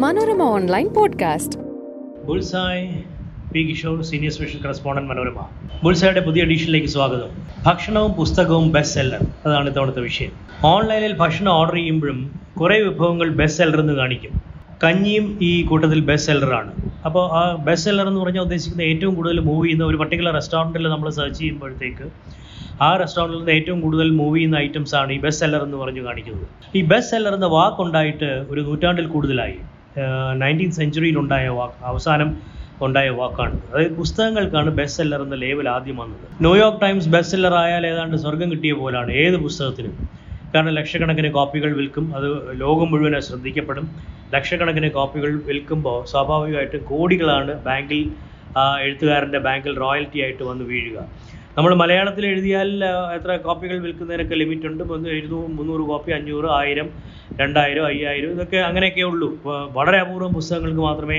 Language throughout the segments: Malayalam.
Manorama online podcast. Bullseye P Kishore senior special correspondent Manorama. ബുൾസായുടെ പുതിയ എഡിഷനിലേക്ക് സ്വാഗതം. ഭക്ഷണവും പുസ്തകവും ബെസ്റ്റ് സെല്ലർ അതാണ് ഇത്തവണത്തെ വിഷയം. ഓൺലൈനിൽ ഭക്ഷണം ഓർഡർ ചെയ്യുമ്പോഴും കുറേ വിഭവങ്ങൾ ബെസ്റ്റ് സെല്ലർ എന്ന് കാണിക്കും. കഞ്ഞിയും ഈ കൂട്ടത്തിൽ ബെസ്റ്റ് സെല്ലറാണ് അപ്പോൾ ആ ബെസ്റ്റ് സെല്ലർ എന്ന് പറഞ്ഞാൽ ഉദ്ദേശിക്കുന്ന ഏറ്റവും കൂടുതൽ മൂവ് ചെയ്യുന്ന ഒരു പർട്ടിക്കുലർ റെസ്റ്റോറന്റിൽ നമ്മൾ സെർച്ച് ചെയ്യുമ്പോഴത്തേക്ക് ആ റെസ്റ്റോറന്റിൽ നിന്ന് ഏറ്റവും കൂടുതൽ മൂവ് ചെയ്യുന്ന ഐറ്റംസ് ആണ് ഈ ബെസ്റ്റ് സെല്ലർ എന്ന് പറഞ്ഞു കാണിക്കുന്നത്. ഈ ബെസ്റ്റ് സെല്ലർ എന്ന വാക്കുണ്ടായിട്ട് ഒരു നൂറ്റാണ്ടിൽ കൂടുതലായി. നയന്റീൻ സെഞ്ചുറിയിൽ ഉണ്ടായ വാക്ക് അവസാനം ഉണ്ടായ വാക്കാണ്. അതായത് പുസ്തകങ്ങൾക്കാണ് ബെസ്റ്റ് സെല്ലർ എന്ന ലേബൽ ആദ്യം വന്നത് ന്യൂയോർക്ക് ടൈംസ് ബെസ്റ്റ് സെല്ലർ ആയാൽ ഏതാണ്ട് സ്വർഗം കിട്ടിയ പോലാണ് ഏത് പുസ്തകത്തിനും. കാരണം ലക്ഷക്കണക്കിന് കോപ്പികൾ വിൽക്കും അത് ലോകം മുഴുവൻ അത് ശ്രദ്ധിക്കപ്പെടും. ലക്ഷക്കണക്കിന് കോപ്പികൾ വിൽക്കുമ്പോൾ സ്വാഭാവികമായിട്ട് കോടികളാണ് ബാങ്കിൽ എഴുത്തുകാരന്റെ ബാങ്കിൽ റോയൽറ്റി ആയിട്ട് വന്ന് വീഴുക. നമ്മൾ മലയാളത്തിൽ എഴുതിയാൽ എത്ര കോപ്പികൾ വിൽക്കുന്നതിനൊക്കെ ലിമിറ്റ് ഉണ്ട്. എഴുന്നൂറ് മുന്നൂറ് കോപ്പി അഞ്ഞൂറ് ആയിരം രണ്ടായിരം അയ്യായിരം ഇതൊക്കെ അങ്ങനെയൊക്കെ ഉള്ളൂ. വളരെ അപൂർവം പുസ്തകങ്ങൾക്ക് മാത്രമേ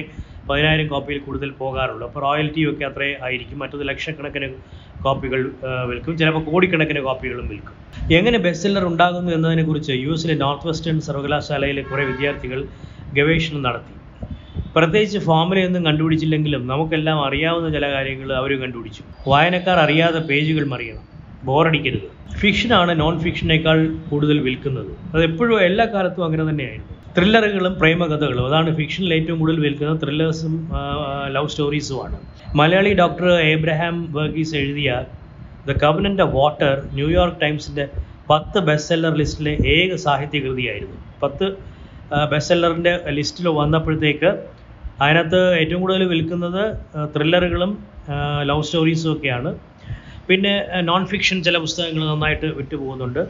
പതിനായിരം കോപ്പിയിൽ കൂടുതൽ പോകാറുള്ളൂ. അപ്പോൾ റോയൽറ്റി ഒക്കെ അത്രേ ആയിരിക്കും. മറ്റത് ലക്ഷക്കണക്കിന് കോപ്പികൾ വിൽക്കും. ചിലപ്പോൾ കോടിക്കണക്കിന് കോപ്പികളും വിൽക്കും. എങ്ങനെ ബെസ്റ്റ് സെല്ലർ ഉണ്ടാകുന്നു എന്നതിനെക്കുറിച്ച് യു എസിലെ നോർത്ത് വെസ്റ്റേൺ സർവകലാശാലയിലെ കുറേ വിദ്യാർത്ഥികൾ ഗവേഷണം നടത്തി. പ്രത്യേകിച്ച് ഫോർമുലയൊന്നും കണ്ടുപിടിച്ചില്ലെങ്കിലും നമുക്കെല്ലാം അറിയാവുന്ന ചില കാര്യങ്ങൾ അവർ കണ്ടുപിടിച്ചു. വായനക്കാർ അറിയാതെ പേജുകൾ മറിയണം. ബോറടിക്കരുത്. ഫിക്ഷനാണ് നോൺ ഫിക്ഷനേക്കാൾ കൂടുതൽ വിൽക്കുന്നത്. അത് എപ്പോഴും എല്ലാ കാലത്തും അങ്ങനെ തന്നെയായിരുന്നു. ത്രില്ലറുകളും പ്രേമകഥകളും അതാണ് ഫിക്ഷനിൽ ഏറ്റവും കൂടുതൽ വിൽക്കുന്നത് ത്രില്ലേഴ്സും ലവ് സ്റ്റോറീസുമാണ് മലയാളി ഡോക്ടർ ഏബ്രഹാം വർഗീസ് എഴുതിയ the covenant of water New York ടൈംസിന്റെ പത്ത് ബെസ്റ്റ് സെല്ലർ ലിസ്റ്റിലെ ഏക സാഹിത്യകൃതിയായിരുന്നു. പത്ത് ബെസ്റ്റ് സെല്ലറിന്റെ ലിസ്റ്റിൽ വന്നപ്പോഴത്തേക്ക് അതിനകത്ത് ഏറ്റവും കൂടുതൽ വിൽക്കുന്നത് ത്രില്ലറുകളും ലവ് സ്റ്റോറീസും ഒക്കെയാണ്. പിന്നെ നോൺ ഫിക്ഷൻ ചില പുസ്തകങ്ങൾ നന്നായിട്ട് വിറ്റ് പോകുന്നുണ്ട്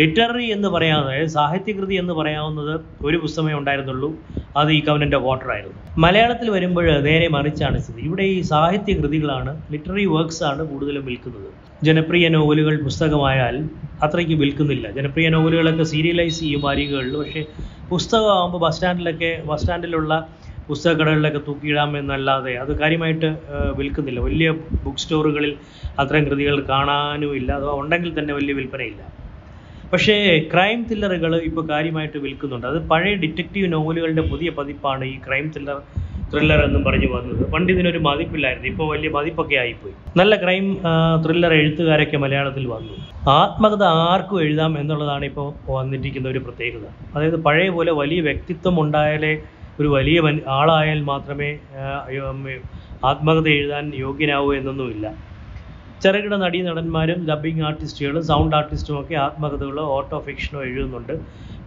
ലിറ്റററി എന്ന് പറയാവുന്നത് സാഹിത്യകൃതി എന്ന് പറയാവുന്നത് ഒരു പുസ്തകമേ ഉണ്ടായിരുന്നുള്ളൂ. അത് ഈ കവനന്റെ വാട്ടർ ആയിരുന്നു. മലയാളത്തിൽ വരുമ്പോൾ നേരെ മറിച്ചാണ് സ്ഥിതി. ഇവിടെ ഈ സാഹിത്യകൃതികളാണ് ലിറ്റററി വർക്ക്സ് ആണ് കൂടുതലും വിൽക്കുന്നത്. ജനപ്രിയ നോവലുകൾ പുസ്തകമായാൽ അത്രയ്ക്ക് വിൽക്കുന്നില്ല. ജനപ്രിയ നോവലുകളൊക്കെ സീരിയലൈസ് ചെയ്യും വാരികകളിൽ പക്ഷേ പുസ്തകമാകുമ്പോൾ ബസ് സ്റ്റാൻഡിലൊക്കെ ബസ് സ്റ്റാൻഡിലുള്ള പുസ്തകക്കടകളിലൊക്കെ തൂക്കിയിടാം എന്നല്ലാതെ അത് കാര്യമായിട്ട് വിൽക്കുന്നില്ല. വലിയ ബുക്ക് സ്റ്റോറുകളിൽ അത്തരം കൃതികൾ കാണാനുമില്ല അഥവാ ഉണ്ടെങ്കിൽ തന്നെ വലിയ വിൽപ്പനയില്ല. പക്ഷേ ക്രൈം ത്രില്ലറുകൾ ഇപ്പോൾ കാര്യമായിട്ട് വിൽക്കുന്നുണ്ട്. അത് പഴയ ഡിറ്റക്റ്റീവ് നോവലുകളുടെ പുതിയ പതിപ്പാണ് ഈ ക്രൈം ത്രില്ലർ ത്രില്ലർ എന്നും പറഞ്ഞു വന്നത്. പണ്ട് ഇതിനൊരു മതിപ്പില്ലായിരുന്നു. ഇപ്പോൾ വലിയ മതിപ്പൊക്കെ ആയിപ്പോയി. നല്ല ക്രൈം ത്രില്ലർ എഴുത്തുകാരൊക്കെ മലയാളത്തിൽ വന്നു. ആത്മകഥ ആർക്കും എഴുതാം എന്നുള്ളതാണ് ഇപ്പോൾ വന്നിരിക്കുന്ന ഒരു പ്രത്യേകത. അതായത് പഴയ പോലെ വലിയ വ്യക്തിത്വം ഉണ്ടായാലേ ഒരു വലിയ ആളായാൽ മാത്രമേ ആത്മകഥ എഴുതാൻ യോഗ്യനാവൂ എന്നൊന്നുമില്ല. ചെറുകിട നടീ നടന്മാരും ഡബ്ബിംഗ് ആർട്ടിസ്റ്റുകളും സൗണ്ട് ആർട്ടിസ്റ്റും ഒക്കെ ആത്മകഥകളോ ഓട്ടോ ഫിക്ഷനോ എഴുതുന്നുണ്ട്.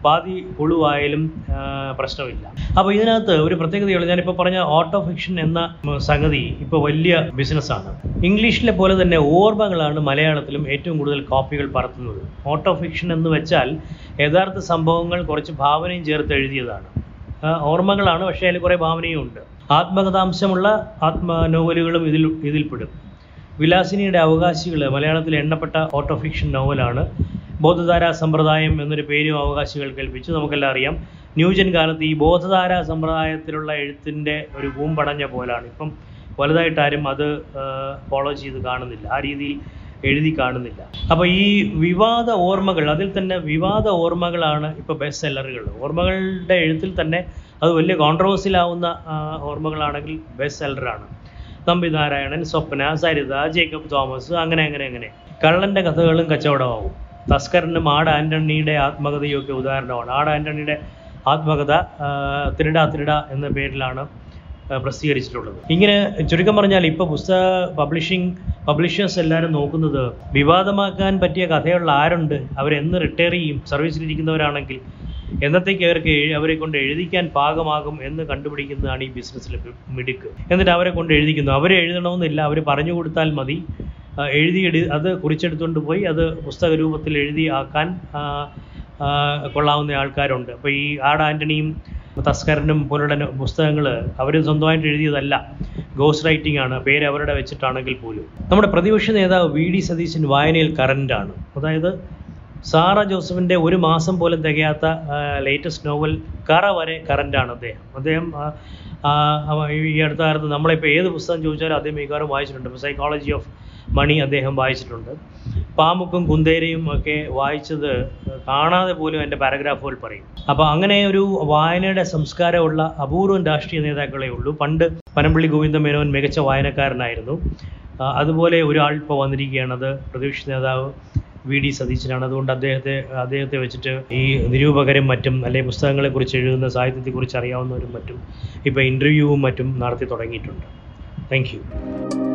പാതി പുളുവായാലും പ്രശ്നമില്ല. അപ്പോൾ ഇതിനകത്ത് ഒരു പ്രത്യേകതയുള്ളത് ഞാനിപ്പോൾ പറഞ്ഞ ഓട്ടോ ഫിക്ഷൻ എന്ന സംഗതി ഇപ്പോൾ വലിയ ബിസിനസ്സാണ് ഇംഗ്ലീഷിലെ പോലെ തന്നെ ഓർമ്മകളാണ് മലയാളത്തിലും ഏറ്റവും കൂടുതൽ കോപ്പികൾ പറത്തുന്നത്. ഓട്ടോ ഫിക്ഷൻ എന്ന് വെച്ചാൽ യഥാർത്ഥ സംഭവങ്ങൾ കുറച്ച് ഭാവനയും ചേർത്ത് എഴുതിയതാണ്. ഓർമ്മകളാണ്. പക്ഷേ അതിൽ കുറേ ഭാവനയും ഉണ്ട് ആത്മകഥാംശമുള്ള ആത്മ നോവലുകളും ഇതിൽ ഇതിൽപ്പെടും. വിലാസിനിയുടെ അവകാശികൾ മലയാളത്തിൽ എണ്ണപ്പെട്ട ഓട്ടോ ഫിക്ഷൻ നോവലാണ് ബോധധാരാ സമ്പ്രദായം എന്നൊരു പേരും അവകാശികൾ കേൾപ്പിച്ചു നമുക്കെല്ലാം അറിയാം. ന്യൂജൻ കാലത്ത് ഈ ബോധധാരാ സമ്പ്രദായത്തിലുള്ള എഴുത്തിന്റെ ഒരു കൂമ്പടഞ്ഞ പോലാണ്. ഇപ്പം വലുതായിട്ട് ആരും അത് ഫോളോ ചെയ്ത് കാണുന്നില്ല. ആ രീതിയിൽ എഴുതി കാണുന്നില്ല. അപ്പോൾ ഈ വിവാദ ഓർമ്മകൾ അതിൽ തന്നെ വിവാദ ഓർമ്മകളാണ് ഇപ്പോൾ ബെസ്റ്റ് സെല്ലറുകൾ ഓർമ്മകളുടെ എഴുത്തിൽ തന്നെ അത് വലിയ കോൺട്രവേഴ്സിലാവുന്ന ഓർമ്മകളാണെങ്കിൽ ബെസ്റ്റ് സെല്ലറാണ് തമ്പി നാരായണൻ സ്വപ്ന സരിത ജേക്കബ് തോമസ് അങ്ങനെ അങ്ങനെ അങ്ങനെ. കള്ളന്റെ കഥകളും കച്ചവടമാവും. തസ്കരനും ആട് ആന്റണിയുടെ ആത്മകഥയൊക്കെ ഉദാഹരണമാണ്. ആട് ആന്റണിയുടെ ആത്മകഥ തിരുട തിരുട എന്ന പേരിലാണ് പ്രസിദ്ധീകരിച്ചിട്ടുള്ളത്. ഇങ്ങനെ ചുരുക്കം പറഞ്ഞാൽ ഇപ്പോൾ പുസ്തക പബ്ലിഷിംഗ് പബ്ലിഷേഴ്സ് എല്ലാവരും നോക്കുന്നത് വിവാദമാക്കാൻ പറ്റിയ കഥയുള്ള ആരുണ്ട്? അവരെന്ന് റിട്ടയർ ചെയ്യും സർവീസിലിരിക്കുന്നവരാണെങ്കിൽ എന്നത്തേക്ക് അവർക്ക് അവരെ കൊണ്ട് എഴുതിക്കാൻ പാകമാകും എന്ന് കണ്ടുപിടിക്കുന്നതാണ് ഈ ബിസിനസ്സിലെ മിടുക്ക്. എന്നിട്ട് അവരെ കൊണ്ട് എഴുതിക്കുന്നു. അവരെ എഴുതണമെന്നില്ല. അവർ പറഞ്ഞു കൊടുത്താൽ മതി. എഴുതി അത് കുറിച്ചെടുത്തുകൊണ്ട് പോയി അത് പുസ്തക രൂപത്തിൽ എഴുതി ആക്കാൻ കൊള്ളാവുന്ന ആൾക്കാരുണ്ട്. അപ്പോൾ ഈ ആട് ആന്റണിയും തസ്കരനും പോലുള്ള പുസ്തകങ്ങൾ അവർ സ്വന്തമായിട്ട് എഴുതിയതല്ല. ഗോസ് റൈറ്റിംഗ് ആണ്. പേര് അവരുടെ വെച്ചിട്ടാണെങ്കിൽ പോലും. നമ്മുടെ പ്രതിപക്ഷ നേതാവ് വി ഡി സതീശൻ വായനയിൽ കറന്റാണ് അതായത് സാറ ജോസഫിന്റെ ഒരു മാസം പോലും തികയാത്ത ലേറ്റസ്റ്റ് നോവൽ കറ വരെ കറന്റാണ് അദ്ദേഹം. അദ്ദേഹം ഈ അടുത്ത കാലത്ത് നമ്മളിപ്പോൾ ഏത് പുസ്തകം ചോദിച്ചാലും അദ്ദേഹം മിക്കവാറും വായിച്ചിട്ടുണ്ട്. സൈക്കോളജി ഓഫ് മണി അദ്ദേഹം വായിച്ചിട്ടുണ്ട്. പാമുക്കും കുന്തേരയും ഒക്കെ വായിച്ചത് കാണാതെ പോലും എന്റെ പാരഗ്രാഫുകൾ പറയും. അപ്പോൾ അങ്ങനെ ഒരു വായനയുടെ സംസ്കാരമുള്ള അപൂർവം രാഷ്ട്രീയ നേതാക്കളെ ഉള്ളൂ. പണ്ട് പനമ്പള്ളി ഗോവിന്ദ മേനോൻ മികച്ച വായനക്കാരനായിരുന്നു. അതുപോലെ ഒരാൾ ഇപ്പോൾ വന്നിരിക്കുകയാണ്. അത് പ്രതിപക്ഷ നേതാവ് വി ഡി സതീശനാണ്. അതുകൊണ്ട് അദ്ദേഹത്തെ അദ്ദേഹത്തെ വെച്ചിട്ട് ഈ നിരൂപകരും മറ്റും അല്ലെങ്കിൽ പുസ്തകങ്ങളെക്കുറിച്ച് എഴുതുന്ന സാഹിത്യത്തെക്കുറിച്ച് അറിയാവുന്നവരും മറ്റും ഇപ്പോൾ ഇന്റർവ്യൂവും മറ്റും നടത്തി തുടങ്ങിയിട്ടുണ്ട്. Thank